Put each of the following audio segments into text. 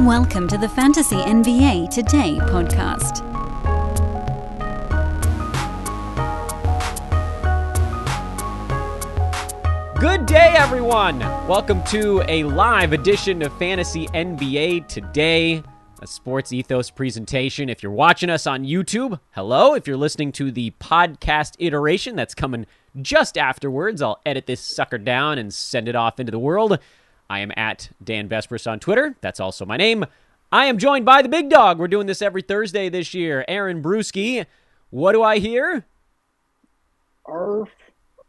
Welcome to the Fantasy NBA Today podcast. Good day, everyone. Welcome to a live edition of Fantasy NBA Today, a sports ethos presentation. If you're watching us on YouTube, hello. If you're listening to the podcast iteration that's coming just afterwards, I'll edit this sucker down and send it off into the world. I am at Dan Besbris on Twitter. That's also my name. I am joined by the big dog. We're doing this every Thursday this year. Aaron Bruski. What do I hear? Arf,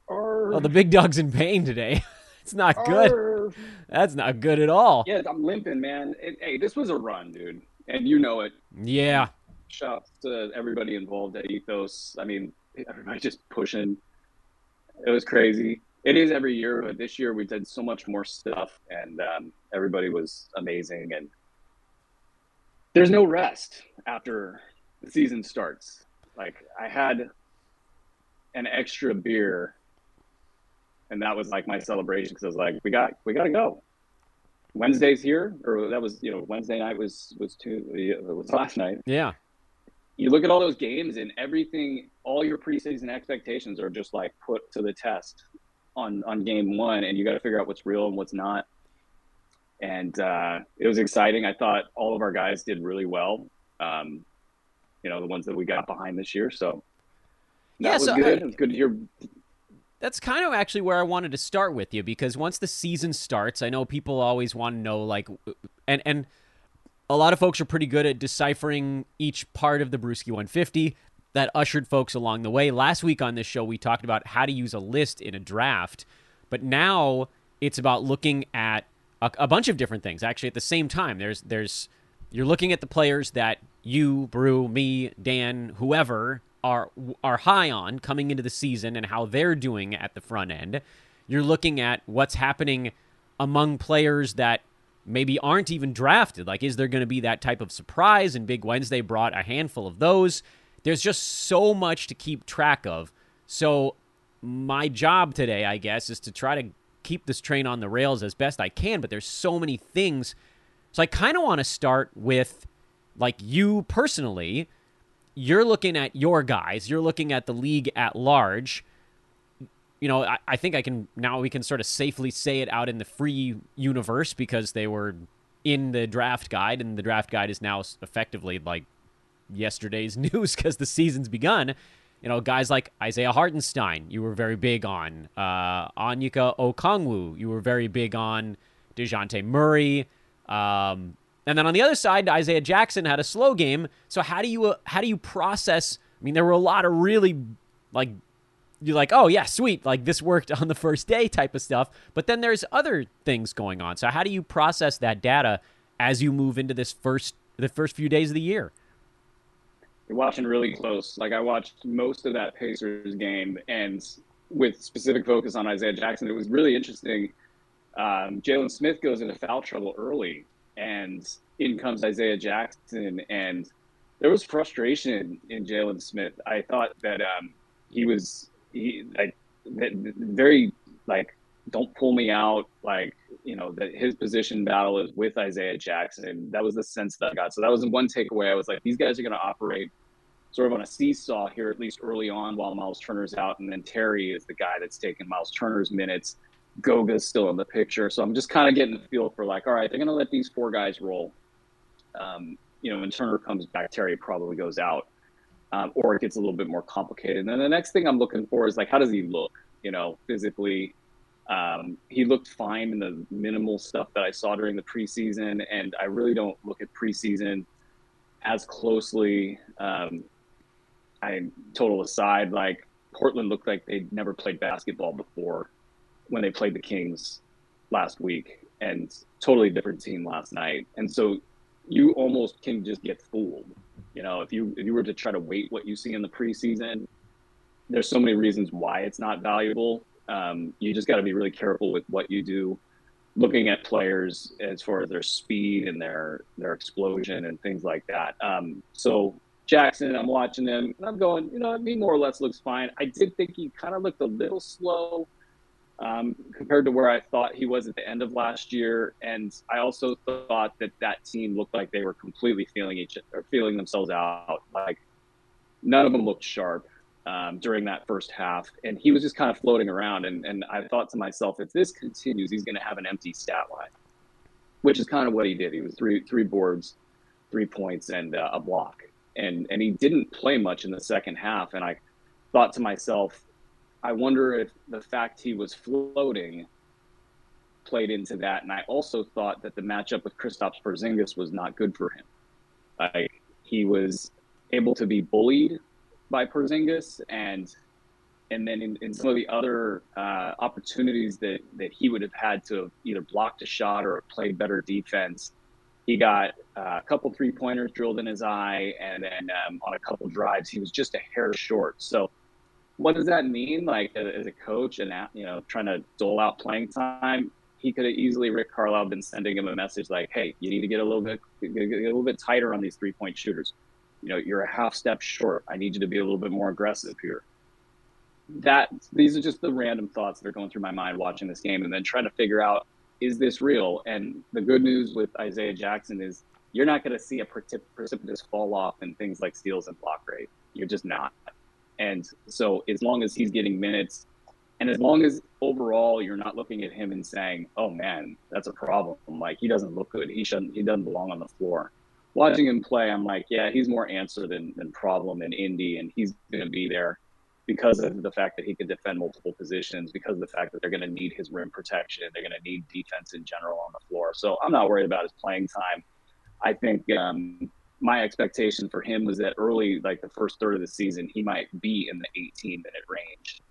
arf, Oh, the big dog's in pain today. it's not good. arf. That's not good at all. Yeah, I'm limping, man. It, hey, this was a run, dude, and you know it. Yeah. Shouts to everybody involved at Ethos. I mean, everybody just pushing. It was crazy. It is every year, but this year we did so much more stuff, and um, everybody was amazing. And there's no rest after the season starts. Like I had an extra beer, and that was like my celebration because I was like, we got we got to go. Wednesday's here, or that was you know Wednesday night was was two it was last night Yeah. you look at all those games and everything all your preseason expectations are just like put to the test on on game one and you got to figure out what's real and what's not. And uh, it was exciting. I thought all of our guys did really well um, you know the ones that we got behind this year so. That Yeah, was so, good. uh, it was good to hear. That's kind of actually where I wanted to start with you because once the season starts, I know people always want to know like and and a lot of folks are pretty good at deciphering each part of the Bruski 150 that ushered folks along the way. Last week on this show we talked about how to use a list in a draft, but now it's about looking at a, a bunch of different things actually at the same time. There's there's you're looking at the players that you, Brew, me, Dan, whoever are are high on coming into the season and how they're doing at the front end. You're looking at what's happening among players that maybe aren't even drafted. Like, is there going to be that type of surprise? And Big Wednesday brought a handful of those. There's just so much to keep track of. So, my job today, I guess, is to try to keep this train on the rails as best I can. But there's so many things. So, I kind of want to start with like you personally. You're looking at your guys, you're looking at the league at large you know, I, I think I can now we can sort of safely say it out in the free universe because they were in the draft guide, and the draft guide is now effectively like yesterday's news because the season's begun. You know, guys like Isaiah Hartenstein, you were very big on. Uh, Onyeka Okongwu, you were very big on. Dejounte Murray. Um, and then on the other side, Isaiah Jackson had a slow game. So how do you uh, how do you process? I mean, there were a lot of really like you're like, oh yeah, sweet, like this worked on the first day type of stuff. But then there's other things going on. So how do you process that data as you move into this first the first few days of the year? Watching really close. Like I watched most of that Pacers game, and with specific focus on Isaiah Jackson, it was really interesting. Um, Jalen Smith goes into foul trouble early, and in comes Isaiah Jackson, and there was frustration in Jalen Smith. I thought that um, he was he like very like don't pull me out like you know that his position battle is with Isaiah Jackson. That was the sense that I got. So that was one takeaway. I was like, these guys are going to operate sort of on a seesaw here, at least early on, while Miles Turner's out, and then Terry is the guy that's taking Miles Turner's minutes. Goga's still in the picture, so I'm just kind of getting the feel for like, all right, they're going to let these four guys roll. Um, you know, when Turner comes back, Terry probably goes out, um, or it gets a little bit more complicated. And then the next thing I'm looking for is like, how does he look? You know, physically, um, he looked fine in the minimal stuff that I saw during the preseason, and I really don't look at preseason as closely. Um, I total aside, like Portland looked like they'd never played basketball before when they played the Kings last week, and totally different team last night. And so you almost can just get fooled. You know, if you if you were to try to weight what you see in the preseason, there's so many reasons why it's not valuable. Um, you just got to be really careful with what you do, looking at players as far as their speed and their their explosion and things like that. Um, so Jackson, I'm watching him and I'm going, you know, he more or less looks fine. I did think he kind of looked a little slow um, compared to where I thought he was at the end of last year. And I also thought that that team looked like they were completely feeling each or feeling themselves out. Like none of them looked sharp um, during that first half, and he was just kind of floating around. And, and I thought to myself, if this continues, he's going to have an empty stat line, which is kind of what he did. He was three three boards, three points, and uh, a block, and and he didn't play much in the second half. And I thought to myself, I wonder if the fact he was floating played into that. And I also thought that the matchup with Kristaps Porzingis was not good for him. Like he was able to be bullied by Porzingis, and and then in, in some of the other uh, opportunities that that he would have had to have either blocked a shot or played better defense, he got uh, a couple three pointers drilled in his eye, and then um, on a couple drives, he was just a hair short. So what does that mean? Like as a coach and you know trying to dole out playing time, he could have easily Rick Carlisle been sending him a message like, "Hey, you need to get a little bit get a little bit tighter on these three point shooters. You know, you're a half step short. I need you to be a little bit more aggressive here." That these are just the random thoughts that are going through my mind watching this game, and then trying to figure out is this real? And the good news with Isaiah Jackson is you're not going to see a precipitous fall off in things like steals and block rate. You're just not. And so as long as he's getting minutes and as long as overall you're not looking at him and saying, "Oh man, that's a problem," like he doesn't look good. He shouldn't. He doesn't belong on the floor. Watching him play, I'm like, yeah, he's more answer than, than problem in Indy, and he's going to be there because of the fact that he can defend multiple positions, because of the fact that they're going to need his rim protection, they're going to need defense in general on the floor. So I'm not worried about his playing time. I think um, my expectation for him was that early, like the first third of the season, he might be in the 18 minute range.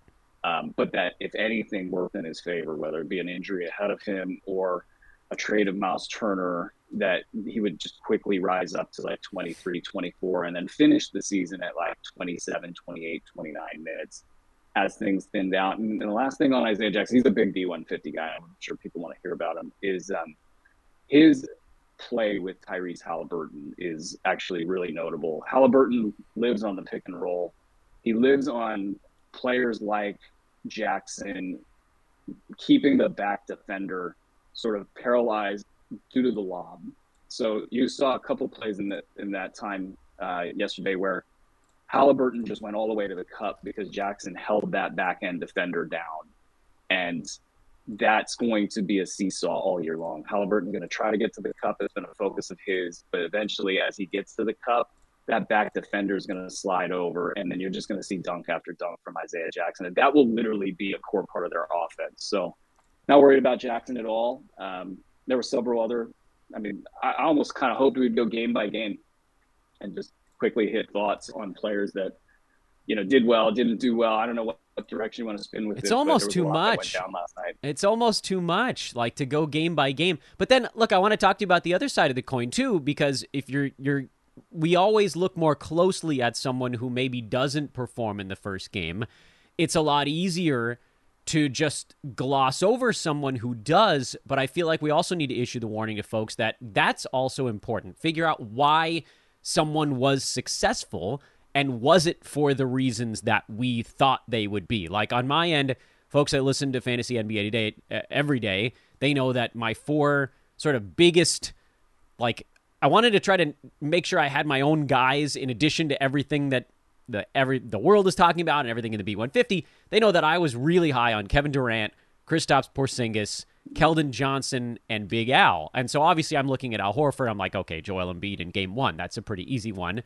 Um, but that if anything worked in his favor, whether it be an injury ahead of him or a trade of Miles Turner, that he would just quickly rise up to like 23, 24, and then finish the season at like 27, 28, 29 minutes as things thinned out. And, and the last thing on Isaiah Jackson, he's a big B150 guy. I'm sure people want to hear about him. Is um, his play with Tyrese Haliburton is actually really notable. Haliburton lives on the pick and roll. He lives on players like Jackson keeping the back defender sort of paralyzed due to the lob. So you saw a couple plays in that in that time uh, yesterday where Haliburton just went all the way to the cup because Jackson held that back end defender down, and that's going to be a seesaw all year long. Haliburton's going to try to get to the cup. It's been a focus of his, but eventually, as he gets to the cup, that back defender is going to slide over, and then you're just going to see dunk after dunk from Isaiah Jackson, and that will literally be a core part of their offense. So, not worried about Jackson at all. Um, there were several other. I mean, I almost kind of hoped we'd go game by game, and just quickly hit thoughts on players that you know did well, didn't do well. I don't know what what direction you want to spin with it's it. almost too much. It's almost too much, like to go game by game. But then, look, I want to talk to you about the other side of the coin too, because if you're you're, we always look more closely at someone who maybe doesn't perform in the first game. It's a lot easier to just gloss over someone who does, but I feel like we also need to issue the warning to folks that that's also important. Figure out why someone was successful and was it for the reasons that we thought they would be? Like on my end, folks that listen to Fantasy NBA today uh, every day, they know that my four sort of biggest like I wanted to try to make sure I had my own guys in addition to everything that the every the world is talking about and everything in the B150. They know that I was really high on Kevin Durant, Kristaps Porzingis, Keldon Johnson, and Big Al. And so obviously I'm looking at Al Horford. I'm like, okay, Joel Embiid in game one. That's a pretty easy one.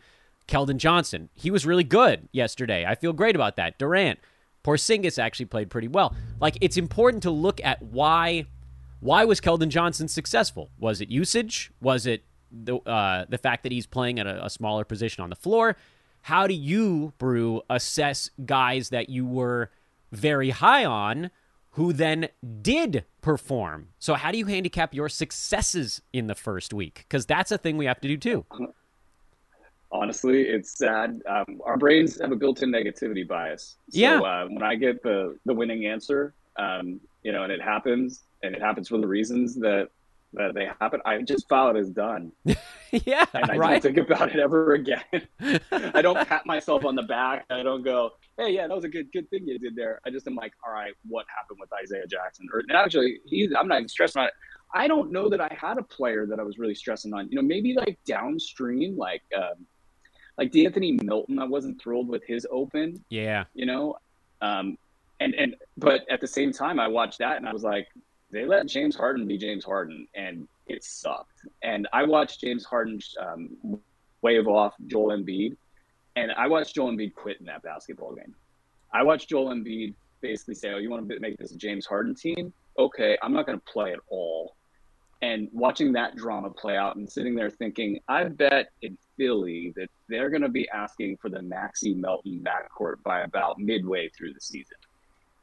Keldon Johnson. He was really good yesterday. I feel great about that. Durant, Porzingis actually played pretty well. Like it's important to look at why why was Keldon Johnson successful? Was it usage? Was it the uh, the fact that he's playing at a, a smaller position on the floor? How do you, Brew, assess guys that you were very high on who then did perform? So how do you handicap your successes in the first week? Because that's a thing we have to do too honestly, it's sad. Um, our brains have a built-in negativity bias. So, yeah. Uh, when I get the the winning answer, um, you know, and it happens, and it happens for the reasons that that they happen, I just file it as done. yeah, and I right. don't think about it ever again. I don't pat myself on the back. I don't go, "Hey, yeah, that was a good good thing you did there." I just am like, "All right, what happened with Isaiah Jackson?" Or and actually, he's I'm not even stressing on it. I don't know that I had a player that I was really stressing on. You know, maybe like downstream, like um, like D'Anthony Melton. I wasn't thrilled with his open. yeah, You know, um, and and but at the same time, I watched that and I was like, they let James Harden be James Harden, and it sucked. And I watched James Harden um, wave off Joel Embiid, and I watched Joel Embiid quit in that basketball game. I watched Joel Embiid basically say, "Oh, you want to make this a James Harden team? Okay, I'm not going to play at all." And watching that drama play out and sitting there thinking, I bet in Philly that they're going to be asking for the Maxey Melton backcourt by about midway through the season.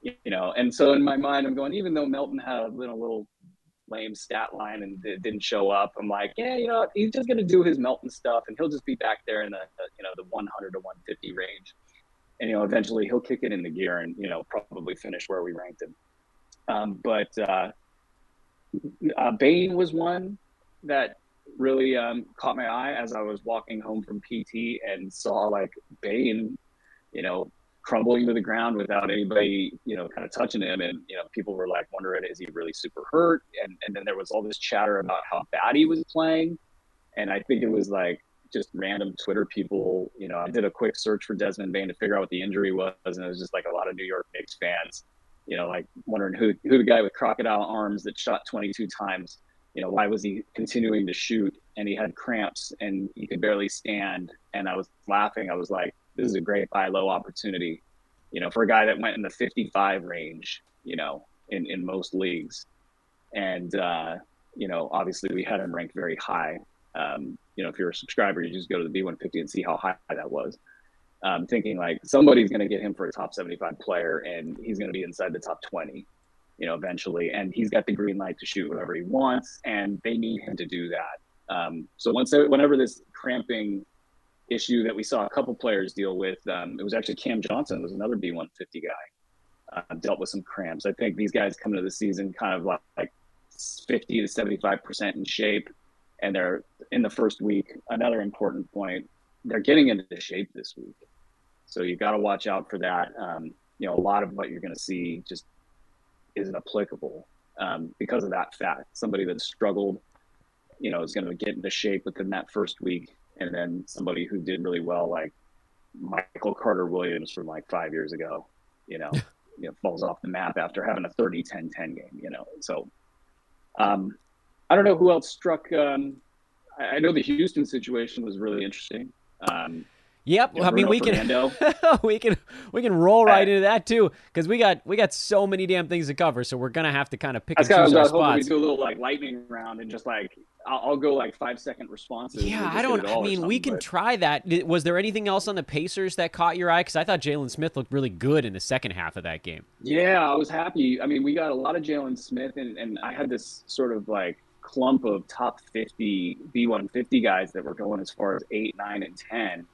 You know, and so in my mind, I'm going, even though Melton had a little, little lame stat line and didn't show up, I'm like, yeah, you know, he's just going to do his Melton stuff and he'll just be back there in the, you know, the 100 to 150 range. And, you know, eventually he'll kick it in the gear and, you know, probably finish where we ranked him. Um, but, uh, uh, Bane was one that really um, caught my eye as I was walking home from PT and saw like Bane, you know, crumbling to the ground without anybody, you know, kind of touching him. And, you know, people were like wondering, is he really super hurt? And, and then there was all this chatter about how bad he was playing. And I think it was like just random Twitter people, you know, I did a quick search for Desmond Bane to figure out what the injury was. And it was just like a lot of New York Knicks fans you know, like wondering who who the guy with crocodile arms that shot 22 times, you know, why was he continuing to shoot and he had cramps and he could barely stand. And I was laughing. I was like, this is a great buy low opportunity, you know, for a guy that went in the 55 range, you know, in, in most leagues. And, uh, you know, obviously we had him ranked very high. Um, you know, if you're a subscriber, you just go to the B150 and see how high that was um, thinking like somebody's going to get him for a top 75 player and he's going to be inside the top 20 you know eventually and he's got the green light to shoot whatever he wants and they need him to do that um, so once whenever this cramping issue that we saw a couple players deal with um, it was actually cam johnson was another b150 guy uh, dealt with some cramps i think these guys come into the season kind of like, like 50 to 75 percent in shape and they're in the first week another important point they're getting into shape this week. So you've got to watch out for that. Um, you know, a lot of what you're going to see just isn't applicable um, because of that fact. Somebody that struggled, you know, is going to get into shape within that first week, and then somebody who did really well, like Michael Carter Williams from like five years ago, you know, you know, falls off the map after having a 30-10-10 game. You know, so um, I don't know who else struck. Um, I know the Houston situation was really interesting. Um, Yep, know, I mean Bruno we can we can we can roll right Uh, into that too because we got we got so many damn things to cover, so we're gonna have to kind of pick and choose our I hoping we do a little like lightning round and just like I'll, go like five second responses. Yeah, I don't. I mean, we can but- try that. Was there anything else on the Pacers that caught your eye? Because I thought Jalen Smith looked really good in the second half of that game. Yeah, I was happy. I mean, we got a lot of Jalen Smith, and, and I had this sort of like clump of top 50 B150 guys that were going as far as 8, 9, and 10.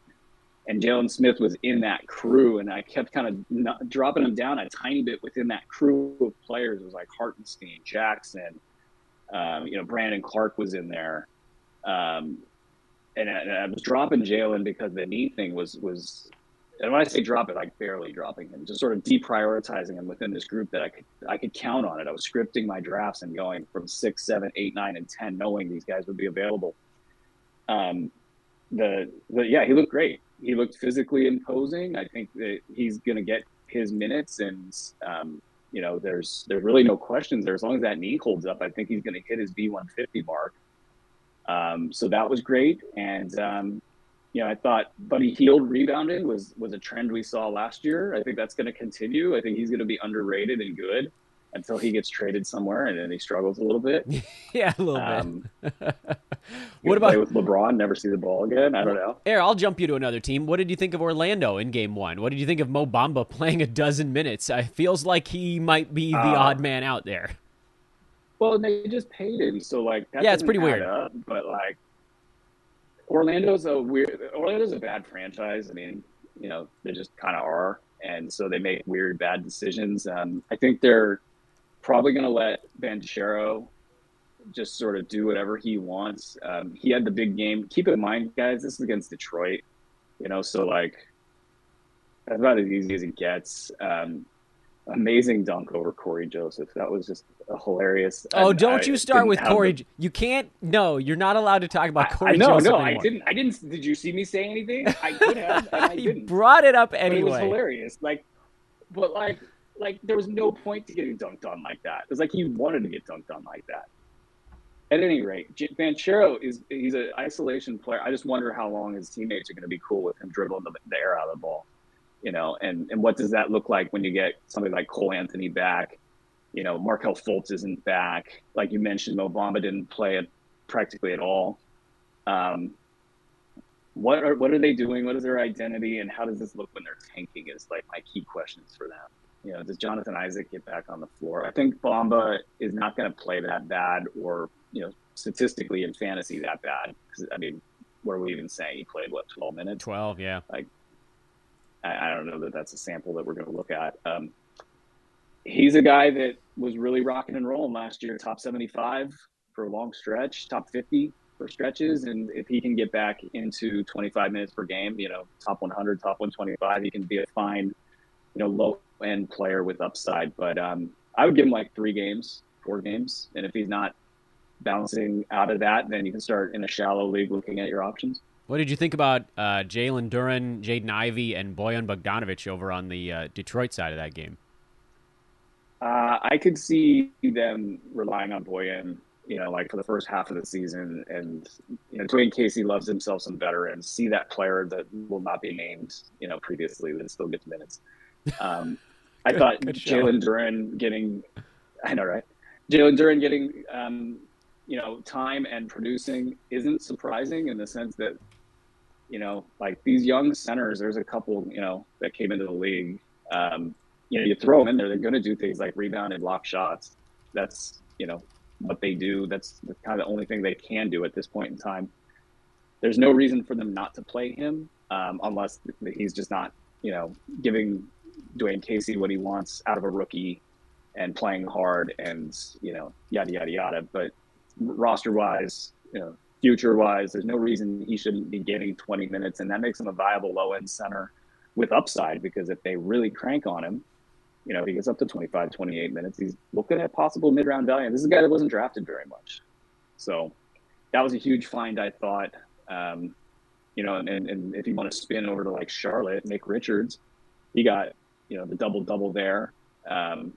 And Jalen Smith was in that crew, and I kept kind of not, dropping him down a tiny bit within that crew of players. It was like Hartenstein, Jackson, um, you know, Brandon Clarke was in there. Um, and, I, and I was dropping Jalen because the knee thing was was and when I say drop it, like barely dropping him, just sort of deprioritizing him within this group that I could I could count on it. I was scripting my drafts and going from six, seven, eight, nine, and ten, knowing these guys would be available. Um, the, the yeah, he looked great. He looked physically imposing. I think that he's going to get his minutes, and um, you know, there's there's really no questions there. As long as that knee holds up, I think he's going to hit his B150 mark. Um, so that was great, and um, you know, I thought Buddy Hield rebounding was was a trend we saw last year. I think that's going to continue. I think he's going to be underrated and good until he gets traded somewhere and then he struggles a little bit. yeah, a little Um, bit. what about- play with LeBron? Never see the ball again. I don't know. Air, I'll jump you to another team. What did you think of Orlando in Game One? What did you think of Mo Bamba playing a dozen minutes? It feels like he might be the Uh, odd man out there. Well, they just paid him, so like Yeah, it's pretty weird. Up, but like Orlando's a weird. Orlando's a bad franchise. I mean, you know, they just kind of are, and so they make weird, bad decisions. Um, I think they're probably going to let Banchero just sort of do whatever he wants. Um, he had the big game. Keep in mind, guys, this is against Detroit, you know, so like that's about as easy as it gets. Um, amazing dunk over Cory Joseph. That was just a hilarious. Oh, don't I, you start with Cory. The... You can't. No, you're not allowed to talk about Cory. No, no, I didn't. I didn't. Did you see me say anything? I could have. I didn't. brought it up anyway. But it was hilarious. Like, but like, like there was no point to getting dunked on like that. It was like he wanted to get dunked on like that. At any rate, Banchero is he's an isolation player. I just wonder how long his teammates are going to be cool with him dribbling the, the air out of the ball you know, and, and what does that look like when you get somebody like Cole Anthony back? You know, Markelle Fultz isn't back. Like you mentioned, Mo Bamba didn't play it practically at all. Um, what are what are they doing? What is their identity, and how does this look when they're tanking? Is like my key questions for them. You know, does Jonathan Isaac get back on the floor? I think Bamba is not going to play that bad, or you know, statistically in fantasy that bad. I mean, what are we even saying? He played what twelve minutes? Twelve, yeah. Like I, I don't know that that's a sample that we're going to look at. Um, he's a guy that was really rocking and rolling last year, top 75 for a long stretch, top 50 for stretches. And if he can get back into 25 minutes per game, you know, top 100, top 125, he can be a fine, you know, low end player with upside. But um, I would give him like three games, four games. And if he's not bouncing out of that, then you can start in a shallow league looking at your options. What did you think about uh, Jalen Duren, Jaden Ivey, and Bojan Bogdanovic over on the uh, Detroit side of that game? Uh, I could see them relying on Bojan, you know, like for the first half of the season. And, you know, Dwane Casey loves himself some veterans. See that player that will not be named, you know, previously that still gets minutes. Um, I thought Jalen Duren getting, I know, right? Jalen Duren getting, um, you know, time and producing isn't surprising in the sense that you know, like these young centers, there's a couple, you know, that came into the league. Um, you know, you throw them in there, they're going to do things like rebound and block shots. That's, you know, what they do. That's the kind of the only thing they can do at this point in time. There's no reason for them not to play him um, unless he's just not, you know, giving Dwane Casey what he wants out of a rookie and playing hard and, you know, yada, yada, yada. But roster wise, you know, future wise, there's no reason he shouldn't be getting 20 minutes, and that makes him a viable low end center with upside because if they really crank on him, you know, he gets up to 25, 28 minutes. He's looking at possible mid round value. And this is a guy that wasn't drafted very much. So that was a huge find, I thought. Um, you know, and, and if you want to spin over to like Charlotte, Nick Richards, he got, you know, the double double there. Um,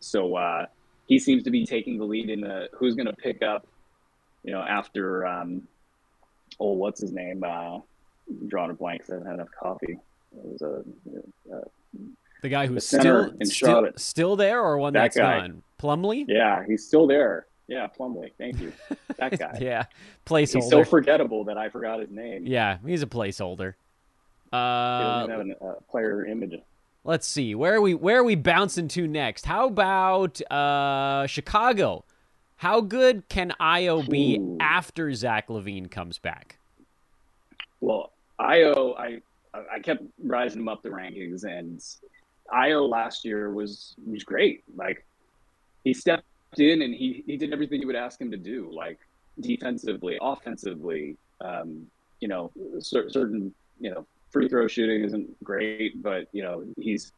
so uh, he seems to be taking the lead in the who's going to pick up you know, after um, oh, what's his name? Uh, drawing a blank. I haven't had enough coffee. It was a. Uh, the guy who's still still, still there, or one that that's guy. gone. Plumlee. Yeah, he's still there. Yeah, Plumlee. Thank you. That guy. yeah, placeholder. He's so forgettable that I forgot his name. Yeah, he's a placeholder. Uh, have a uh, player image. Let's see where are we where are we bouncing to next? How about uh, Chicago? How good can Ayo be Ooh. after Zach LaVine comes back? Well, Ayo I I kept rising him up the rankings, and Ayo last year was was great. Like he stepped in and he he did everything you would ask him to do, like defensively, offensively. Um, you know, certain you know free throw shooting isn't great, but you know he's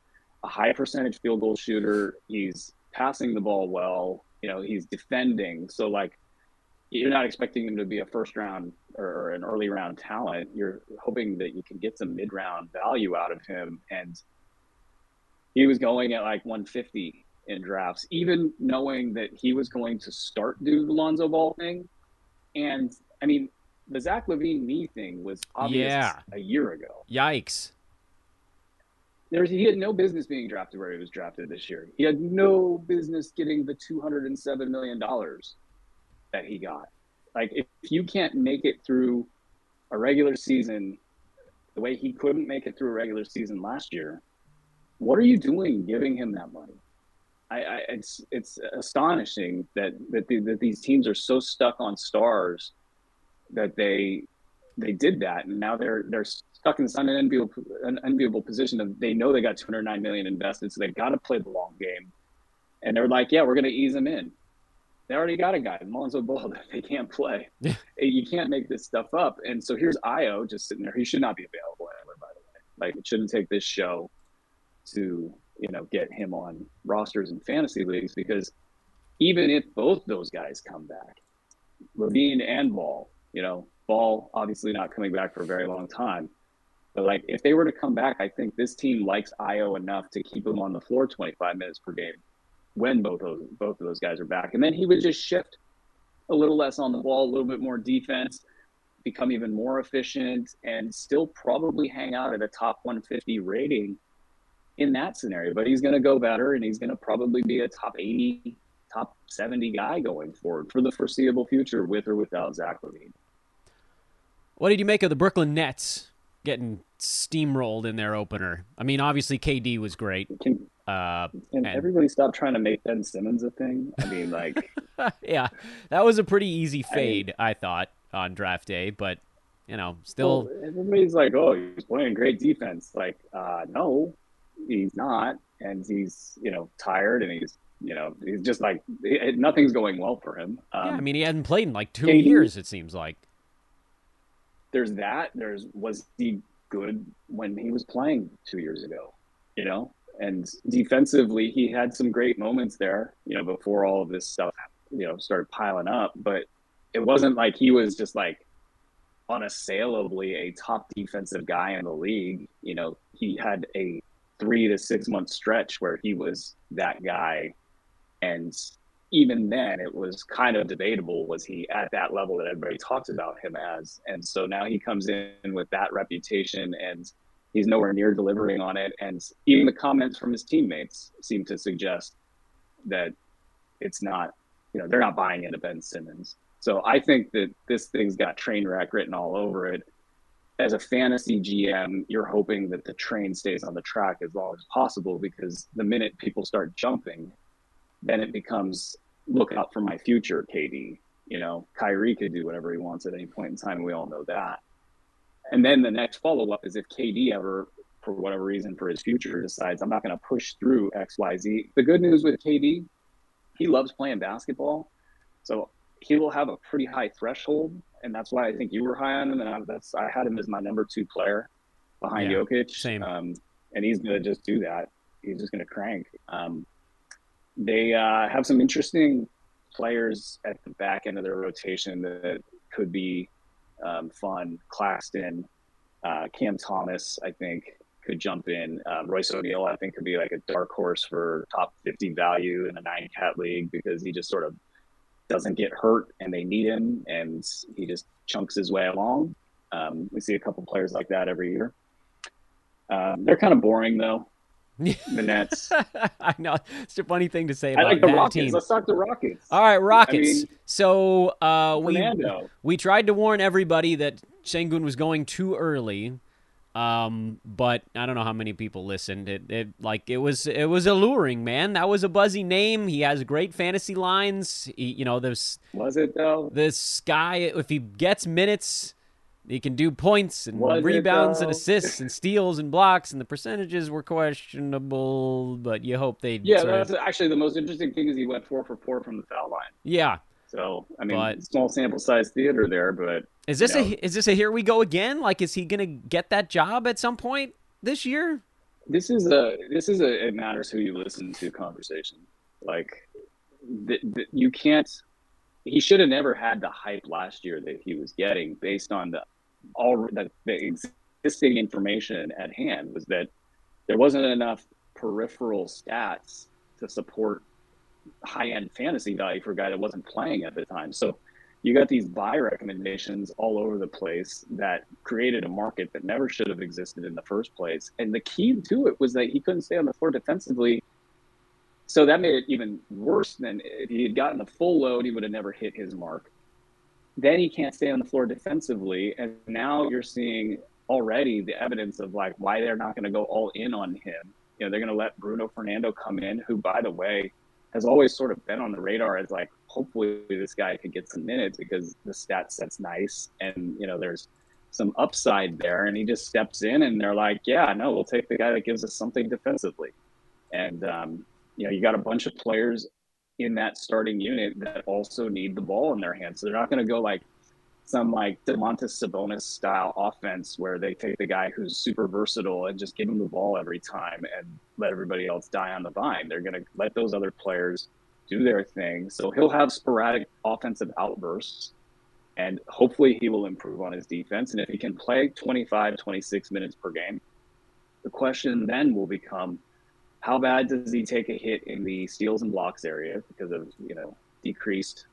a high percentage field goal shooter. He's passing the ball well. You know he's defending. So like you're not expecting him to be a first round or an early round talent. You're hoping that you can get some mid round value out of him. And he was going at like 150 in drafts even knowing that he was going to start do the Lonzo Ball thing and I mean the Zach LaVine knee thing was obvious yeah. a year ago yikes there's, he had no business being drafted where he was drafted this year. He had no business getting the two hundred and seven million dollars that he got. Like if you can't make it through a regular season the way he couldn't make it through a regular season last year, what are you doing giving him that money? I, I it's it's astonishing that that, the, that these teams are so stuck on stars that they they did that, and now they're they're stuck in this unenviable, unenviable position of they know they got 209 million invested, so they've got to play the long game. And they're like, yeah, we're going to ease them in. They already got a guy, Lonzo Ball, that they can't play. you can't make this stuff up. And so here's Ayo just sitting there. He should not be available ever, by the way. Like it shouldn't take this show to you know get him on rosters and fantasy leagues because even if both those guys come back, LaVine and Ball, you know, Ball obviously not coming back for a very long time. But like if they were to come back, I think this team likes Ayo enough to keep him on the floor 25 minutes per game when both those both of those guys are back. And then he would just shift a little less on the ball, a little bit more defense, become even more efficient, and still probably hang out at a top 150 rating in that scenario. But he's going to go better, and he's going to probably be a top 80, top 70 guy going forward for the foreseeable future, with or without Zach LaVine. What did you make of the Brooklyn Nets getting steamrolled in their opener? I mean, obviously KD was great. Can, uh, and, and everybody stop trying to make Ben Simmons a thing. I mean, like, yeah, that was a pretty easy fade, I, mean, I, thought, on draft day. But you know, still, well, everybody's like, "Oh, he's playing great defense." Like, uh, no, he's not, and he's you know tired, and he's you know he's just like nothing's going well for him. Um, yeah, I mean, he hadn't played in like two KD, years. It seems like there's that. There's was he good when he was playing two years ago? You know, and defensively, he had some great moments there, you know, before all of this stuff, you know, started piling up. But it wasn't like he was just like unassailably a top defensive guy in the league. You know, he had a three to six month stretch where he was that guy. And even then, it was kind of debatable was he at that level that everybody talks about him as? And so now he comes in with that reputation and he's nowhere near delivering on it. And even the comments from his teammates seem to suggest that it's not, you know, they're not buying into Ben Simmons. So I think that this thing's got train wreck written all over it. As a fantasy GM, you're hoping that the train stays on the track as long as possible because the minute people start jumping, then it becomes look out for my future, KD. You know, Kyrie could do whatever he wants at any point in time. We all know that. And then the next follow up is if KD ever, for whatever reason, for his future, decides I'm not going to push through X, Y, Z. The good news with KD, he loves playing basketball, so he will have a pretty high threshold, and that's why I think you were high on him, and I, that's I had him as my number two player behind yeah, Jokic. Same. Um, and he's going to just do that. He's just going to crank. Um, they uh, have some interesting players at the back end of their rotation that could be um, fun. Claxton, uh, Cam Thomas, I think could jump in. Um, Royce O'Neale, I think, could be like a dark horse for top 50 value in the nine cat league because he just sort of doesn't get hurt and they need him and he just chunks his way along. Um, we see a couple players like that every year. Um, they're kind of boring though. The Nets. I know it's a funny thing to say about I like the Rockets. team. Let's talk the Rockets. All right, Rockets. I mean, so uh, we we tried to warn everybody that Sengun was going too early, um, but I don't know how many people listened. It, it like it was it was alluring, man. That was a buzzy name. He has great fantasy lines. He, you know, there's was it though. This guy, if he gets minutes he can do points and Was rebounds and assists and steals and blocks, and the percentages were questionable, but you hope they. Yeah, that's of... actually the most interesting thing is he went four for four from the foul line. Yeah. So I mean, but... small sample size theater there, but is this you know, a is this a here we go again? Like, is he going to get that job at some point this year? This is a this is a it matters who you listen to conversation. Like, the, the, you can't he should have never had the hype last year that he was getting based on the all the, the existing information at hand was that there wasn't enough peripheral stats to support high end fantasy value for a guy that wasn't playing at the time. So you got these buy recommendations all over the place that created a market that never should have existed in the first place. And the key to it was that he couldn't stay on the floor defensively. So that made it even worse than if he had gotten the full load, he would have never hit his mark then he can't stay on the floor defensively. And now you're seeing already the evidence of like why they're not going to go all in on him. You know, they're going to let Bruno Fernando come in, who, by the way, has always sort of been on the radar as like, hopefully this guy could get some minutes because the stat set's nice and, you know, there's some upside there. And he just steps in and they're like, yeah, no, we'll take the guy that gives us something defensively. And, um, you know, you got a bunch of players in that starting unit that also need the ball in their hands. So they're not going to go like some like Domantas Sabonis style offense where they take the guy who's super versatile and just give him the ball every time and let everybody else die on the vine. They're going to let those other players do their thing. So he'll have sporadic offensive outbursts and hopefully he will improve on his defense. And if he can play 25, 26 minutes per game, the question then will become how bad does he take a hit in the steals and blocks area because of, you know, decreased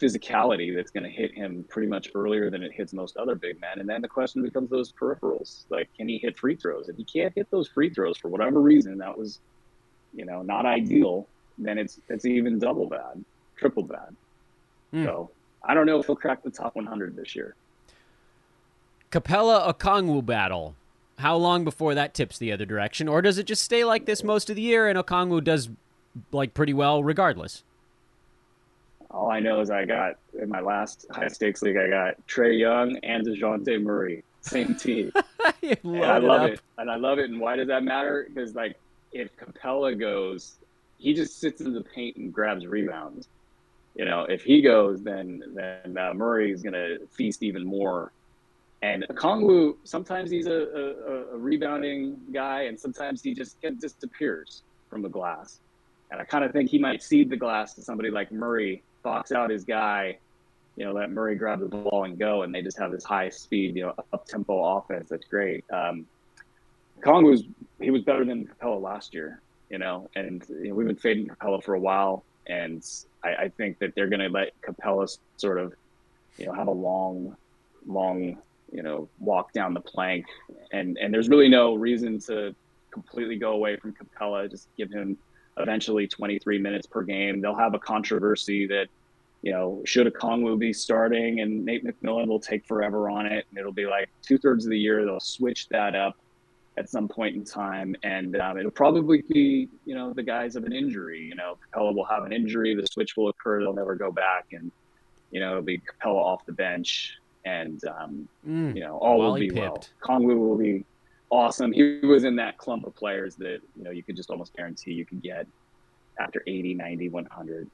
physicality that's going to hit him pretty much earlier than it hits most other big men. And then the question becomes those peripherals. Like, can he hit free throws? If he can't hit those free throws for whatever reason, that was, you know, not ideal, then it's it's even double bad, triple bad. Mm. So I don't know if he'll crack the top 100 this year. Capela Okongwu battle. How long before that tips the other direction, or does it just stay like this most of the year and Okongwu does like pretty well regardless? All I know is I got in my last high stakes league, I got Trae Young and Dejounte Murray, same team. I love it, and I love it. And why does that matter? Because like if Capela goes, he just sits in the paint and grabs rebounds. You know, if he goes, then then uh, Murray is going to feast even more. And Okongwu, sometimes he's a, a, a rebounding guy, and sometimes he just disappears from the glass. And I kind of think he might cede the glass to somebody like Murray box out his guy, you know, let Murray grab the ball and go, and they just have this high speed, you know, up tempo offense. That's great. Um, Kong was he was better than Capela last year, you know, and you know, we've been fading Capela for a while, and I, I think that they're going to let Capela sort of, you know, have a long, long, you know, walk down the plank, and and there's really no reason to completely go away from Capela, Just give him eventually 23 minutes per game. They'll have a controversy that, you know, should Okongwu be starting and Nate McMillan will take forever on it. It'll be like two thirds of the year, they'll switch that up at some point in time. And um, it'll probably be, you know, the guys of an injury. You know, Capela will have an injury, the switch will occur, they'll never go back. And, you know, it'll be Capela off the bench. And, um, mm, you know, all will be pipped. well. Kongwu will be awesome. He was in that clump of players that, you know, you could just almost guarantee you could get after 80, 90, 100.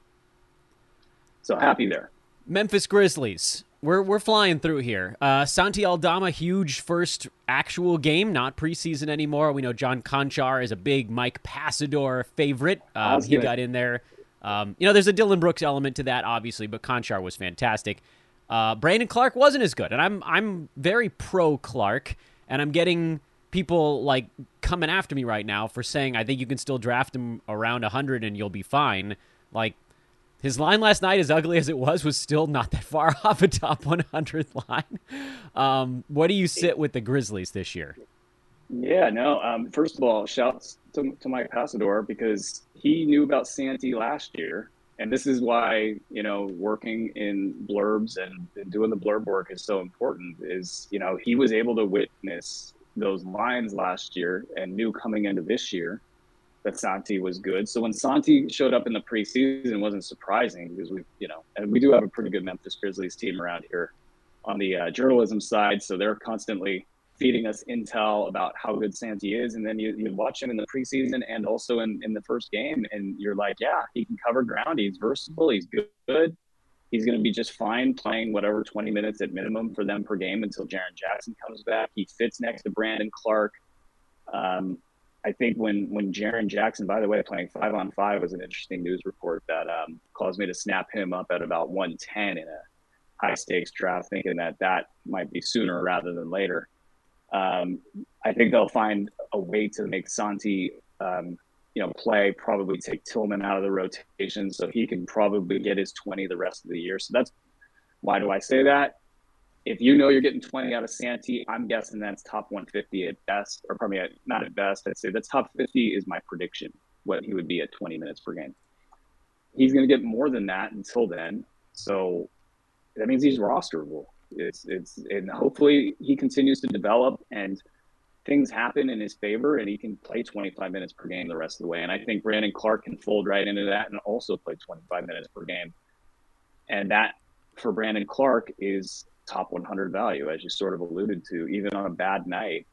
So happy there. Memphis Grizzlies. We're, we're flying through here. Uh, Santi Aldama, huge first actual game, not preseason anymore. We know John Konchar is a big Mike Passador favorite. Um, he got in there. Um, you know, there's a Dillon Brooks element to that, obviously, but Konchar was fantastic. Uh, Brandon Clarke wasn't as good, and I'm I'm very pro Clarke, and I'm getting people like coming after me right now for saying I think you can still draft him around 100 and you'll be fine. Like his line last night, as ugly as it was, was still not that far off a top 100 line. Um, what do you sit with the Grizzlies this year? Yeah, no. Um, first of all, shouts to, to Mike Passador because he knew about Santi last year. And this is why, you know, working in blurbs and, doing the blurb work is so important is, you know, he was able to witness those lines last year and knew coming into this year that Santi was good. So when Santi showed up in the preseason, wasn't surprising because we, you know, and we do have a pretty good Memphis Grizzlies team around here on the uh, journalism side. So they're constantly feeding us intel about how good Santi is. And then you, you watch him in the preseason and also in, in the first game, and you're like, yeah, he can cover ground. He's versatile. He's good. He's going to be just fine playing whatever 20 minutes at minimum for them per game until Jaren Jackson comes back. He fits next to Brandon Clarke. Um, I think when when Jaren Jackson, by the way, playing five on five was an interesting news report that um, caused me to snap him up at about 110 in a high stakes draft, thinking that that might be sooner rather than later. Um, I think they'll find a way to make Santi um, you know, play, probably take Tillman out of the rotation so he can probably get his 20 the rest of the year. So that's why do I say that? If you know you're getting 20 out of Santi, I'm guessing that's top 150 at best, or probably at, not at best. I'd say the top 50 is my prediction, what he would be at 20 minutes per game. He's going to get more than that until then. So that means he's rosterable. It's, it's, and hopefully he continues to develop and – things happen in his favor and he can play 25 minutes per game the rest of the way. And I think Brandon Clarke can fold right into that and also play 25 minutes per game. And that for Brandon Clarke is top 100 value, as you sort of alluded to, even on a bad night.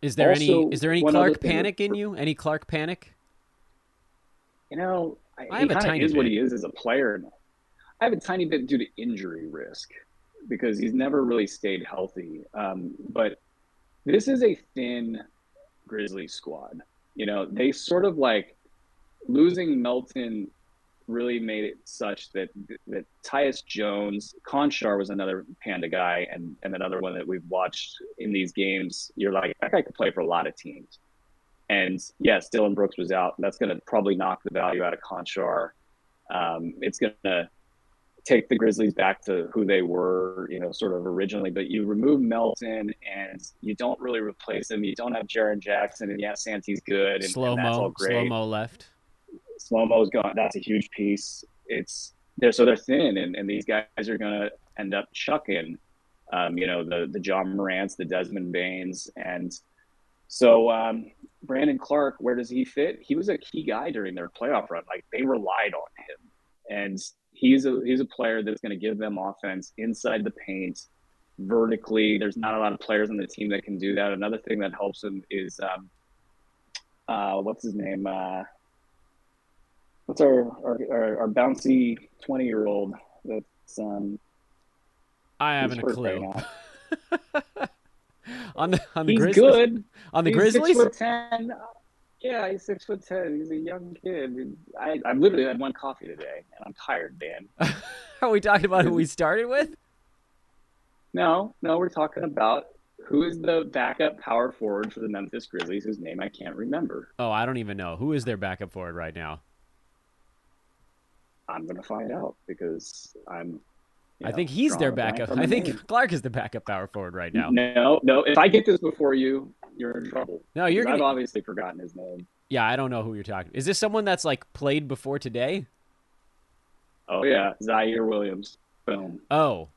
Is there also, any is there any Clarke panic in you? Any Clarke panic? You know, I have he a tiny is what he is as a player. I have a tiny bit due to injury risk because he's never really stayed healthy. Um, but this is a thin Grizzly squad. You know, they sort of like losing Melton really made it such that that Tyus Jones, Konchar was another Panda guy, and and another one that we've watched in these games. You're like that guy could play for a lot of teams. And yes, Dillon Brooks was out. That's going to probably knock the value out of Konchar. Um, it's going to take the Grizzlies back to who they were, you know, sort of originally. But you remove Melton, and you don't really replace him. You don't have Jaren Jackson, and yeah, Santi's good, and, Slow that's all mo, great slow mo left. slow mo's gone. That's a huge piece. It's they're so they're thin, and, and these guys are gonna end up chucking, um, you know, the the Ja Morants, the Desmond Banes, and so um, Brandon Clarke, where does he fit? He was a key guy during their playoff run. Like they relied on him, and he's a he's a player that's going to give them offense inside the paint, vertically. There's not a lot of players on the team that can do that. Another thing that helps him is um, uh, what's his name? Uh, what's our our, our, our bouncy 20 year old that's um I haven't a right clue. now. on the on the he's Grizzlies. good On the He's Grizzlies. six foot ten yeah he's six foot ten he's a young kid i i literally had one coffee today and i'm tired dan Are we talking about who we started with? no no we're talking about who is the backup power forward for the memphis grizzlies whose name i can't remember Oh, I don't even know. Who is their backup forward right now? i'm gonna find out because i'm I know, think he's their backup. I think name. Clarke is the backup power forward right now. no no if i get this before you you're in trouble No, you're i've obviously forgotten his name Yeah, I don't know who you're talking. Is this someone that's like played before today? Oh yeah, Ziaire Williams. Boom. Oh,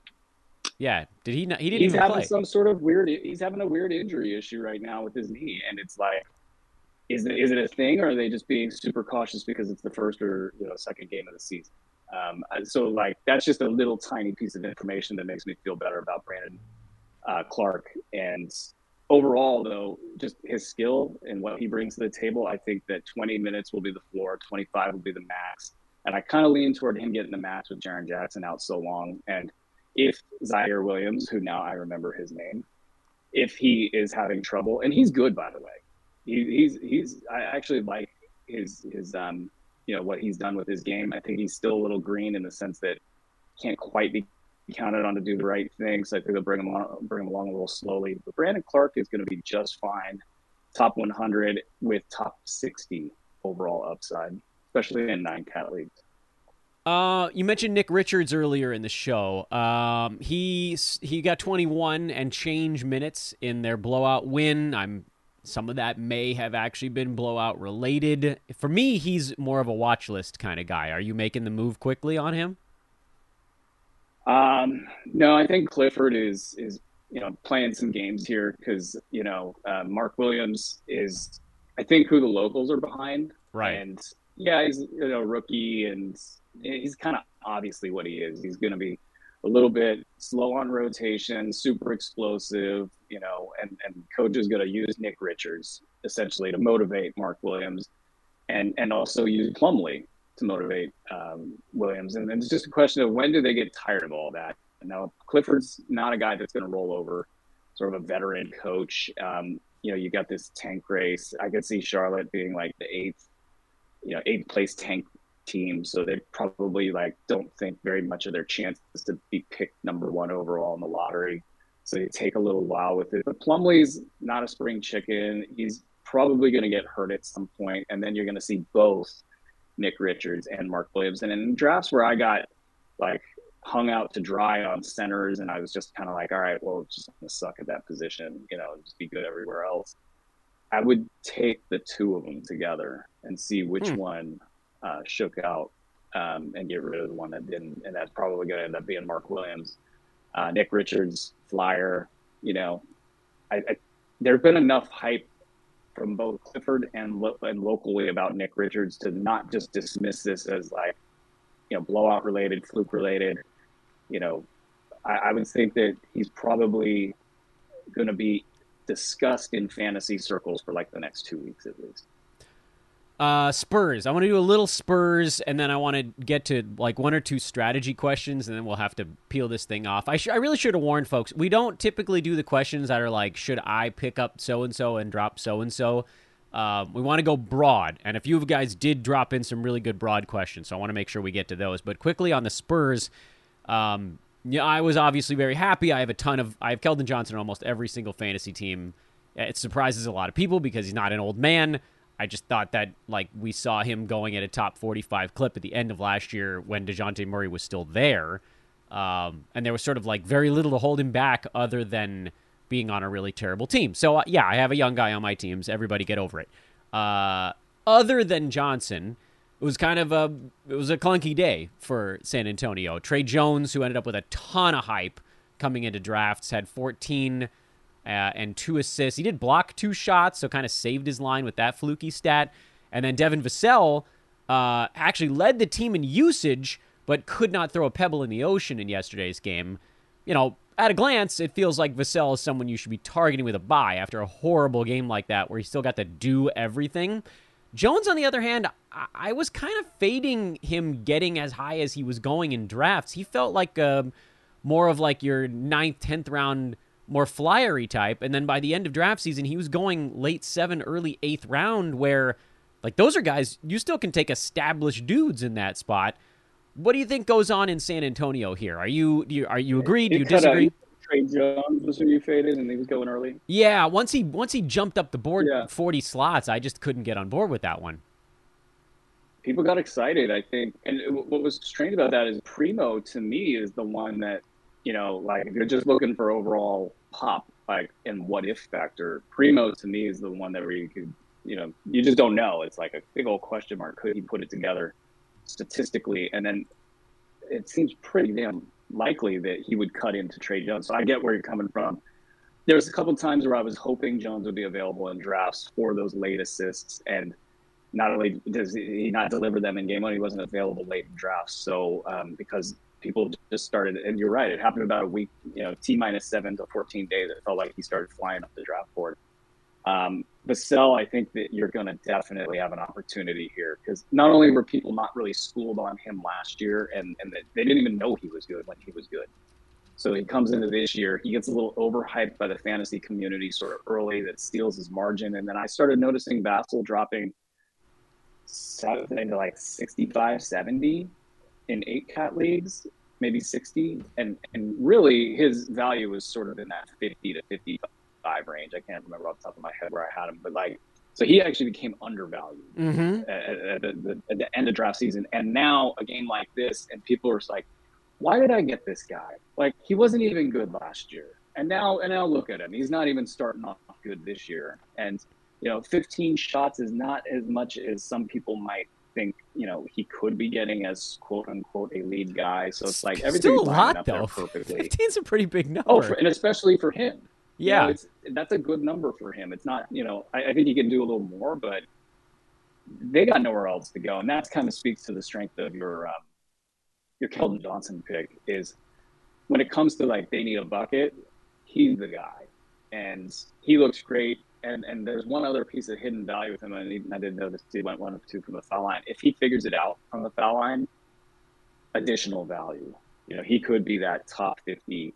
yeah. Did he? Not, he didn't He's even having play. some sort of weird. He's having a weird injury issue right now with his knee, and it's like, is it is it a thing, or are they just being super cautious because it's the first or you know second game of the season? Um, so like that's just a little tiny piece of information that makes me feel better about Brandon uh, Clarke. And overall, though, just his skill and what he brings to the table, I think that 20 minutes will be the floor, 25 will be the max. And I kind of lean toward him getting the match with Jaren Jackson out so long. And if Ziaire Williams, who now I remember his name, if he is having trouble, and he's good by the way, he, he's he's I actually like his his um you know what he's done with his game. I think he's still a little green in the sense that can't quite be counted on to do the right things. I think they'll bring him on, bring him along a little slowly. But Brandon Clarke is going to be just fine, top 100 with top 60 overall upside, especially in nine cat leagues. Uh, you mentioned Nick Richards earlier in the show. Um, he he got 21 and change minutes in their blowout win. I'm some of that may have actually been blowout related. For me, he's more of a watch list kind of guy. Are you making the move quickly on him? Um, no, I think Clifford is is you know playing some games here because you know uh, Mark Williams is I think who the locals are behind. Right. And yeah, he's you know rookie and he's kind of obviously what he is. He's going to be a little bit slow on rotation, super explosive, you know, and and coach is going to use Nick Richards essentially to motivate Mark Williams, and and also use Plumlee to motivate um, Williams. And it's just a question of when do they get tired of all that. Now Clifford's not a guy that's going to roll over, sort of a veteran coach. Um, you know, you got this tank race. I could see Charlotte being like the eighth, you know, eighth place tank team. So they probably like don't think very much of their chances to be picked number one overall in the lottery. So they take a little while with it. But Plumlee's not a spring chicken. He's probably going to get hurt at some point, and then you're going to see both Nick Richards and Mark Williams. And in drafts where I got like hung out to dry on centers, and I was just kind of like, all right, well, it's just going to suck at that position, you know, just be good everywhere else. I would take the two of them together and see which Hmm. one uh, shook out um, and get rid of the one that didn't. And that's probably going to end up being Mark Williams. Uh, Nick Richards, flyer, you know, I, I, there's been enough hype from both Clifford and, lo- and locally about Nick Richards to not just dismiss this as like, you know, blowout related, fluke related. You know, I, I would think that he's probably going to be discussed in fantasy circles for like the next two weeks at least. Uh, Spurs. I want to do a little Spurs, and then I want to get to like one or two strategy questions, and then we'll have to peel this thing off. I sh- I really should have warned folks. We don't typically do the questions that are like, should I pick up so and so and drop so and so. We want to go broad, and a few of you guys did drop in some really good broad questions, so I want to make sure we get to those. But quickly on the Spurs, um, yeah, I was obviously very happy. I have a ton of I have Keldon Johnson on almost every single fantasy team. It surprises a lot of people because he's not an old man. I just thought that like we saw him going at a top 45 clip at the end of last year when Dejounte Murray was still there. Um, and there was sort of like very little to hold him back other than being on a really terrible team. So, uh, yeah, I have a young guy on my teams. Everybody get over it. Uh, other than Johnson, it was kind of a it was a clunky day for San Antonio. Tre Jones, who ended up with a ton of hype coming into drafts, had 14 uh, and two assists. He did block two shots, so kind of saved his line with that fluky stat. And then Devin Vassell uh, actually led the team in usage, but could not throw a pebble in the ocean in yesterday's game. You know, at a glance, it feels like Vassell is someone you should be targeting with a buy after a horrible game like that, where he still got to do everything. Jones, on the other hand, I, I was kind of fading him getting as high as he was going in drafts. He felt like um, more of like your ninth, tenth round more flyery type. And then by the end of draft season, he was going late seven, early eighth round, where like those are guys you still can take established dudes in that spot. What do you think goes on in San Antonio here? Are you, do you are you agree? Do you disagree? Tre Jones was who you faded, and he was going early. Yeah, once he once he jumped up the board Yeah. forty slots, I just couldn't get on board with that one. people got excited, I think. And what was strange about that is Primo to me is the one that, you know, like if you're just looking for overall pop, like and what if factor, Primo to me is the one that where you could, you know, you just don't know. It's like a big old question mark. Could he put it together statistically? And then it seems pretty damn likely that he would cut into Tre Jones. So I get where you're coming from. There was a couple times where I was hoping Jones would be available in drafts for those late assists and not only does he not deliver them in game one, he wasn't available late in drafts. So um, because people just started, and you're right, it happened about a week, you know, t minus seven to 14 days. It felt like he started flying up the draft board. Um, Vassell, I think that you're going to definitely have an opportunity here because not only were people not really schooled on him last year, and and they didn't even know he was good when he was good. So he comes into this year, he gets a little overhyped by the fantasy community sort of early that steals his margin. And then I started noticing Vassell dropping something to like 65, 70 in eight cat leagues, maybe 60. And, and really his value was sort of in that 50 to 55 range. I can't remember off the top of my head where I had him, but like, so he actually became undervalued Mm-hmm. at, at, the, at the end of draft season. And now a game like this, and people are just like, why did I get this guy? Like he wasn't even good last year, and now and now look at him. He's not even starting off good this year. And you know, 15 shots is not as much as some people might think. You know, he could be getting as quote unquote a lead guy. So it's like everything's Still a lot though. perfectly. 15's a pretty big number. Oh, for, and especially for him. You yeah. know, it's that's a good number for him. It's not, you know, I, I think he can do a little more, but they got nowhere else to go, and that kind of speaks to the strength of your um, your Keldon Johnson pick. Is when it comes to like they need a bucket, he's the guy, and he looks great. And and there's one other piece of hidden value with him, and even I didn't notice he went one of two from the foul line. If he figures it out from the foul line, additional value. You know, he could be that top 50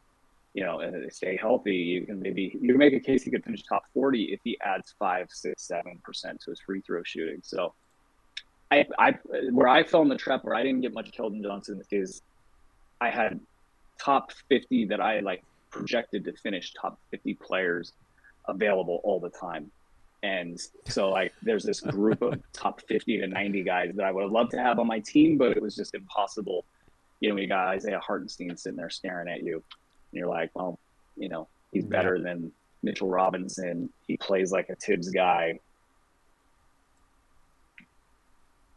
you know, and stay healthy, you can maybe you can make a case he could finish top forty if he adds five, six, seven percent to his free throw shooting. So, I, I where I fell in the trap where I didn't get much Keldon Johnson is I had top fifty that I like projected to finish top fifty players available all the time. And so like there's this group of top 50 to 90 guys that I would have loved to have on my team, but it was just impossible. You know, you got Isaiah Hartenstein sitting there staring at you and you're like, well, you know, he's better than Mitchell Robinson. He plays like a Thibs guy.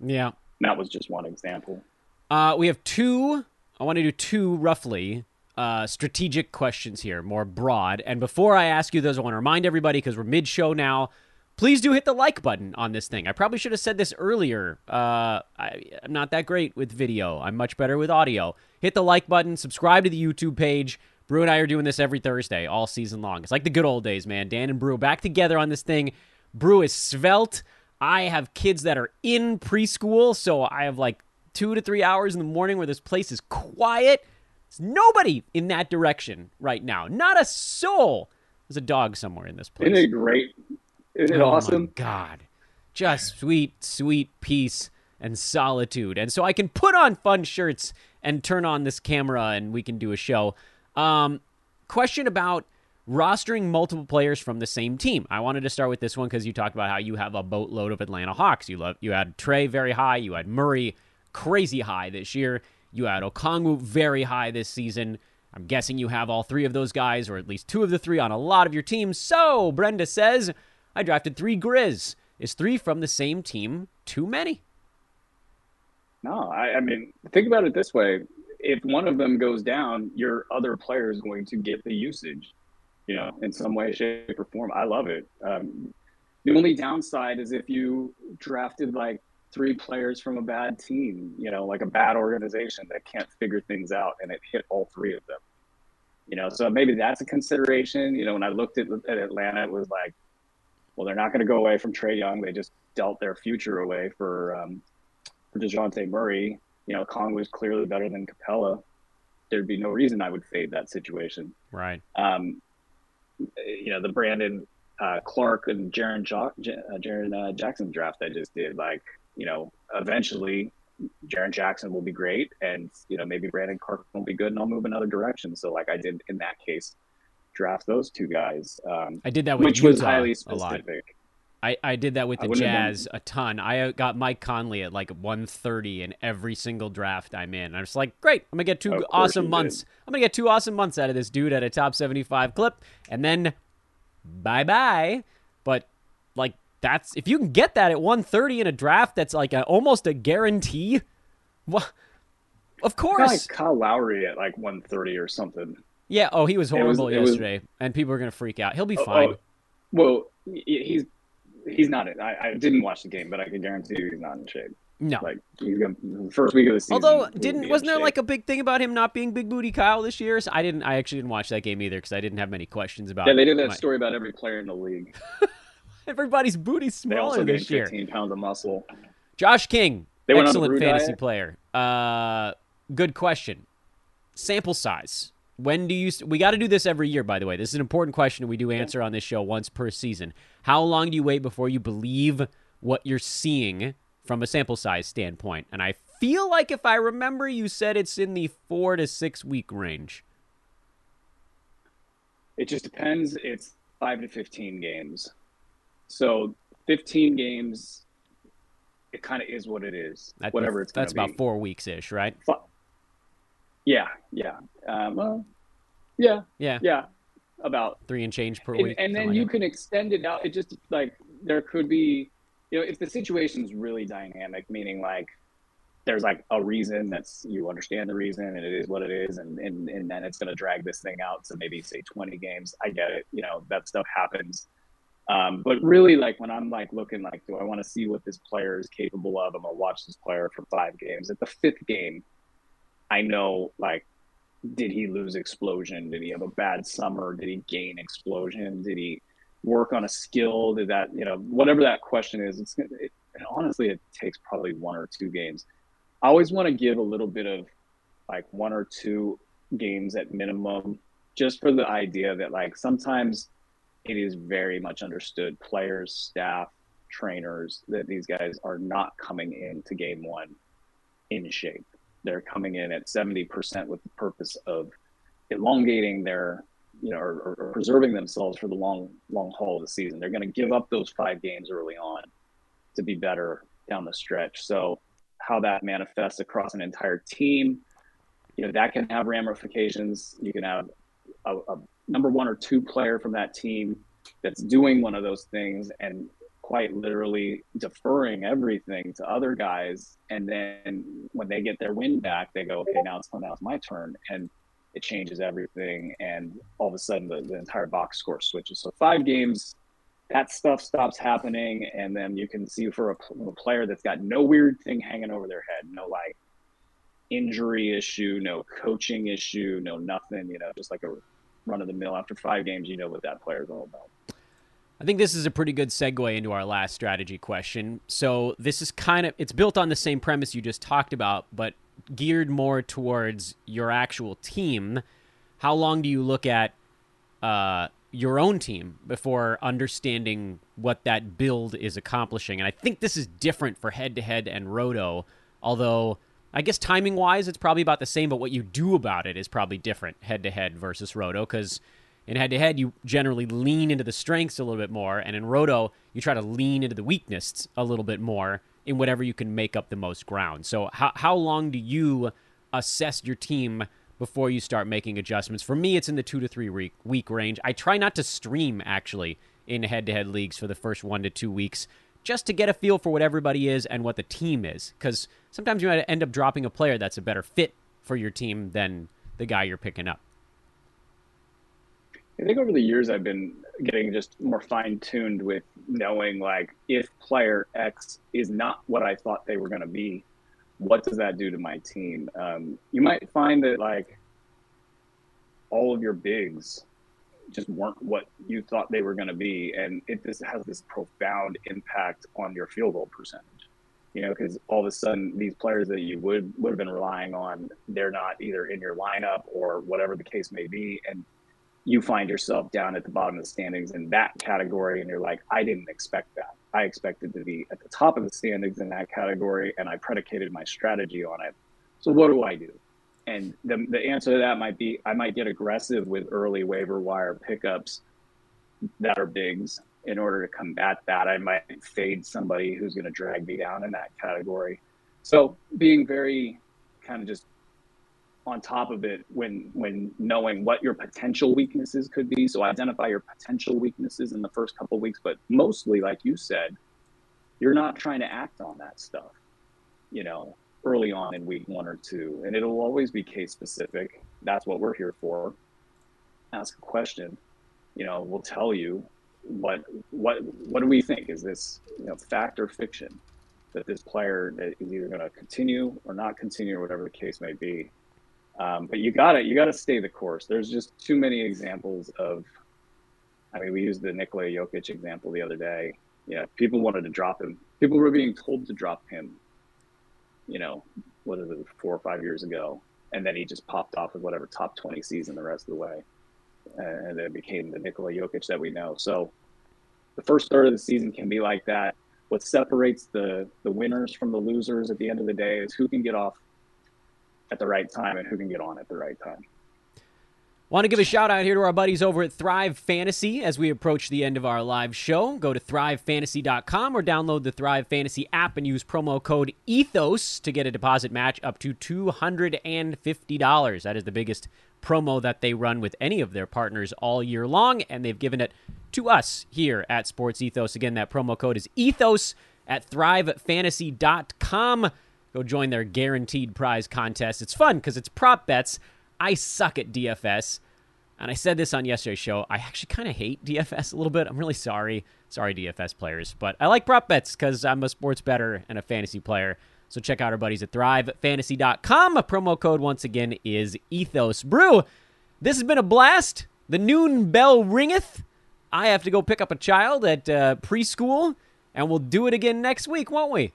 Yeah. That was just one example. Uh, we have two. I want to do two roughly uh, strategic questions here, more broad. And before I ask you those, I want to remind everybody because we're mid show now. Please do hit the like button on this thing. I probably should have said this earlier. Uh, I, I'm not that great with video. I'm much better with audio. Hit the like button. Subscribe to the YouTube page. Brew and I are doing this every Thursday, all season long. It's like the good old days, man. Dan and Brew back together on this thing. Brew is svelte. I have kids that are in preschool, so I have like two to three hours in the morning where this place is quiet. There's nobody in that direction right now. Not a soul. There's a dog somewhere in this place. Isn't it great? Isn't it oh awesome? God. Just sweet, sweet peace and solitude. And so I can put on fun shirts and turn on this camera and we can do a show. Um, question about rostering multiple players from the same team. I wanted to start with this one because you talked about how you have a boatload of Atlanta Hawks. You love you had Trae very high, you had Murray crazy high this year, you had Okongwu very high this season. I'm guessing you have all three of those guys, or at least two of the three, on a lot of your teams. So Brenda says, I drafted three Grizz. Is three from the same team too many? No, I, I mean, think about it this way: if one of them goes down, your other player is going to get the usage, you know, in some way, shape, or form. I love it. Um, the only downside is if you drafted like three players from a bad team, you know, like a bad organization that can't figure things out, and it hit all three of them. You know, so maybe that's a consideration. You know, when I looked at, at Atlanta, it was like, well, they're not going to go away from Trae Young. They just dealt their future away for um, for Dejounte Murray. You know, Kong was clearly better than Capela. There'd be no reason I would fade that situation. Right. Um, you know, the Brandon uh, Clarke and Jaren, jo- uh, Jaren uh, Jackson draft I just did, like, you know, eventually Jaren Jackson will be great, and you know maybe Brandon Clarke won't be good, and I'll move another direction. So like I did in that case, draft those two guys. Um, I did that with which Utah was highly a lot. specific. I, I did that with the Jazz a ton. I uh, got Mike Conley at like 130 in every single draft I'm in. I'm just like, great, I'm gonna get two awesome months. did. I'm gonna get two awesome months out of this dude at a top 75 clip, and then bye bye. But like that's if you can get that at 130 in a draft, that's like a, almost a guarantee. What? Of course. like Kyle Lowry at like 130 or something. yeah. Oh, he was It was- horrible it was- yesterday, and people are gonna freak out. He'll be Oh, oh fine. oh, well, he's he's not in. I, I didn't watch the game, but I can guarantee you he's not in shape. no. Like he's gonna first week of the season. Although didn't wasn't there shape. like a big thing about him not being big booty Kyle this year? So I didn't. I actually didn't watch that game either because I didn't have many questions about. yeah? They did that my- story about every player in the league. Everybody's booty's smaller this year. 15 pounds of muscle. Josh King, They went on the excellent fantasy diet? player. Uh, good question. Sample size. When do you? We got to do this every year. By the way, this is an important question we do answer on this show once per season. How long do you wait before you believe what you're seeing from a sample size standpoint? And I feel like if I remember, you said it's in the four to six week range. It just depends. It's five to 15 games. So 15 games, it kind of is what it is. That- whatever it's That's to be. about four weeks ish, right? Yeah, yeah. Um, well, yeah, Yeah, yeah. About three and change per and, week. and then something you like can extend it out. It just like there could be, you know, if the situation is really dynamic, meaning like there's like a reason that's you understand the reason and it is what it is, and and and then it's going to drag this thing out to maybe say 20 games. I get it. You know that stuff happens. Um, but really, like when I'm like looking like, do I want to see what this player is capable of? I'm gonna watch this player for five games. At the fifth game, I know like did he lose explosion? Did he have a bad summer? Did he gain explosion? Did he work on a skill? Did that, you know, whatever that question is, it's it, honestly, it takes probably one or two games. I always want to give a little bit of like one or two games at minimum, just for the idea that like sometimes it is very much understood, players, staff, trainers, that these guys are not coming into game one in shape. They're coming in at 70% with the purpose of elongating their you know or, or preserving themselves for the long long haul of the season. They're going to give up those five games early on to be better down the stretch. So how that manifests across an entire team you know that can have ramifications. You can have a, a number one or two player from that team that's doing one of those things and quite literally deferring everything to other guys. And then when they get their win back they go okay now it's now it's my turn. And it changes everything. And all of a sudden the, the entire box score switches. So five games that stuff stops happening. And then you can see for a, a player that's got no weird thing hanging over their head no like injury issue no coaching issue no nothing you know just like a run of the mill after five games you know what that player is all about I think this is a pretty good segue into our last strategy question. So this is kind of it's built on the same premise you just talked about, but geared more towards your actual team. How long do you look at uh, your own team before understanding what that build is accomplishing? And I think this is different for head to head and roto, although I guess timing wise it's probably about the same, but what you do about it is probably different head to head versus roto because in head to head, you generally lean into the strengths a little bit more, and in roto, you try to lean into the weaknesses a little bit more in whatever you can make up the most ground. So, how how long do you assess your team before you start making adjustments? For me, it's in the two to three week week range. I try not to stream actually in head to head leagues for the first one to two weeks, just to get a feel for what everybody is and what the team is, because sometimes you might end up dropping a player that's a better fit for your team than the guy you're picking up. I think over the years I've been getting just more fine tuned with knowing like if player X is not what I thought they were going to be, what does that do to my team? Um, you might find that like all of your bigs just weren't what you thought they were going to be, and it just has this profound impact on your field goal percentage. You know, because all of a sudden these players that you would would have been relying on, they're not either in your lineup or whatever the case may be, and you find yourself down at the bottom of the standings in that category and you're like i didn't expect that. I expected to be at the top of the standings in that category and i predicated my strategy on it. So what do i do and the, the answer to that might be i might get aggressive with early waiver wire pickups that are bigs. In order to combat that i might fade somebody who's going to drag me down in that category. So being very kind of just on top of it when when knowing what your potential weaknesses could be. So identify your potential weaknesses in the first couple weeks but mostly like you said you're not trying to act on that stuff you know early on in week one or two and it'll always be case specific that's what we're here for ask a question you know we'll tell you what what what do we think is this you know fact or fiction that this player is either going to continue or not continue or whatever the case may be um, but you got to you got to stay the course. There's just too many examples of. I mean, we used the Nikola Jokic example the other day. Yeah, people wanted to drop him. People were being told to drop him. You know, what is it, four or five years ago, and then he just popped off with whatever top twenty season the rest of the way, and then it became the Nikola Jokic that we know. So, the first third of the season can be like that. What separates the the winners from the losers at the end of the day is who can get off at the right time and who can get on at the right time. Want to give a shout out here to our buddies over at Thrive Fantasy as we approach the end of our live show. Go to thrivefantasy.com or download the Thrive Fantasy app and use promo code ETHOS to get a deposit match up to $250. That is the biggest promo that they run with any of their partners all year long, and they've given it to us here at Sports Ethos. Again, that promo code is ETHOS at thrivefantasy.com. Go join their guaranteed prize contest. It's fun because it's prop bets. I suck at DFS. And I said this on yesterday's show. I actually kind of hate DFS a little bit. I'm really sorry. Sorry, DFS players. But I like prop bets because I'm a sports better and a fantasy player. So check out our buddies at thrivefantasy.com. A promo code, once again, is Ethos Brew. This has been a blast. The noon bell ringeth. I have to go pick up a child at uh, preschool, and we'll do it again next week, won't we?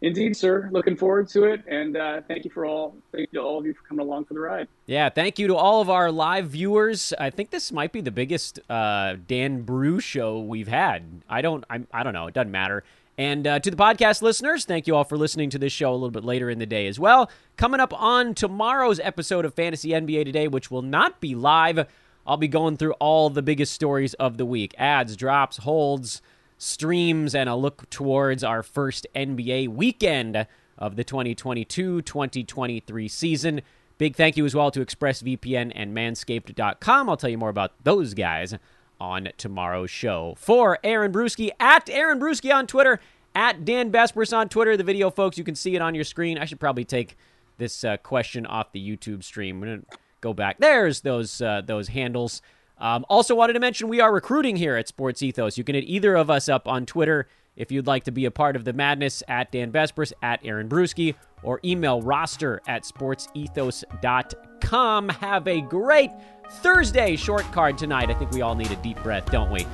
Indeed, sir. Looking forward to it, and uh, thank you for all. Thank you to all of you for coming along for the ride. Yeah, thank you to all of our live viewers. I think this might be the biggest uh, Dan Brew show we've had. I don't. I'm, I don't know. It doesn't matter. And uh, to the podcast listeners, thank you all for listening to this show a little bit later in the day as well. Coming up on tomorrow's episode of Fantasy NBA Today, which will not be live, I'll be going through all the biggest stories of the week: ads, drops, holds streams and a look towards our first NBA weekend of the 2022 2023 season. Big thank you as well to ExpressVPN and Manscaped.com. I'll tell you more about those guys on tomorrow's show. For Aaron Bruski, at Aaron Bruski on Twitter, at Dan Besbris on Twitter. The video, folks, you can see it on your screen. I should probably take this uh, question off the YouTube stream. Going to go back. There's those uh, those handles. Um, also, wanted to mention we are recruiting here at Sports Ethos. You can hit either of us up on Twitter if you'd like to be a part of the madness at Dan Besbris, at Aaron Bruski, or email roster at sportsethos.com. Have a great Thursday short card tonight. I think we all need a deep breath, don't we?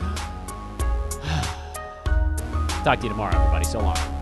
Talk to you tomorrow, everybody. So long.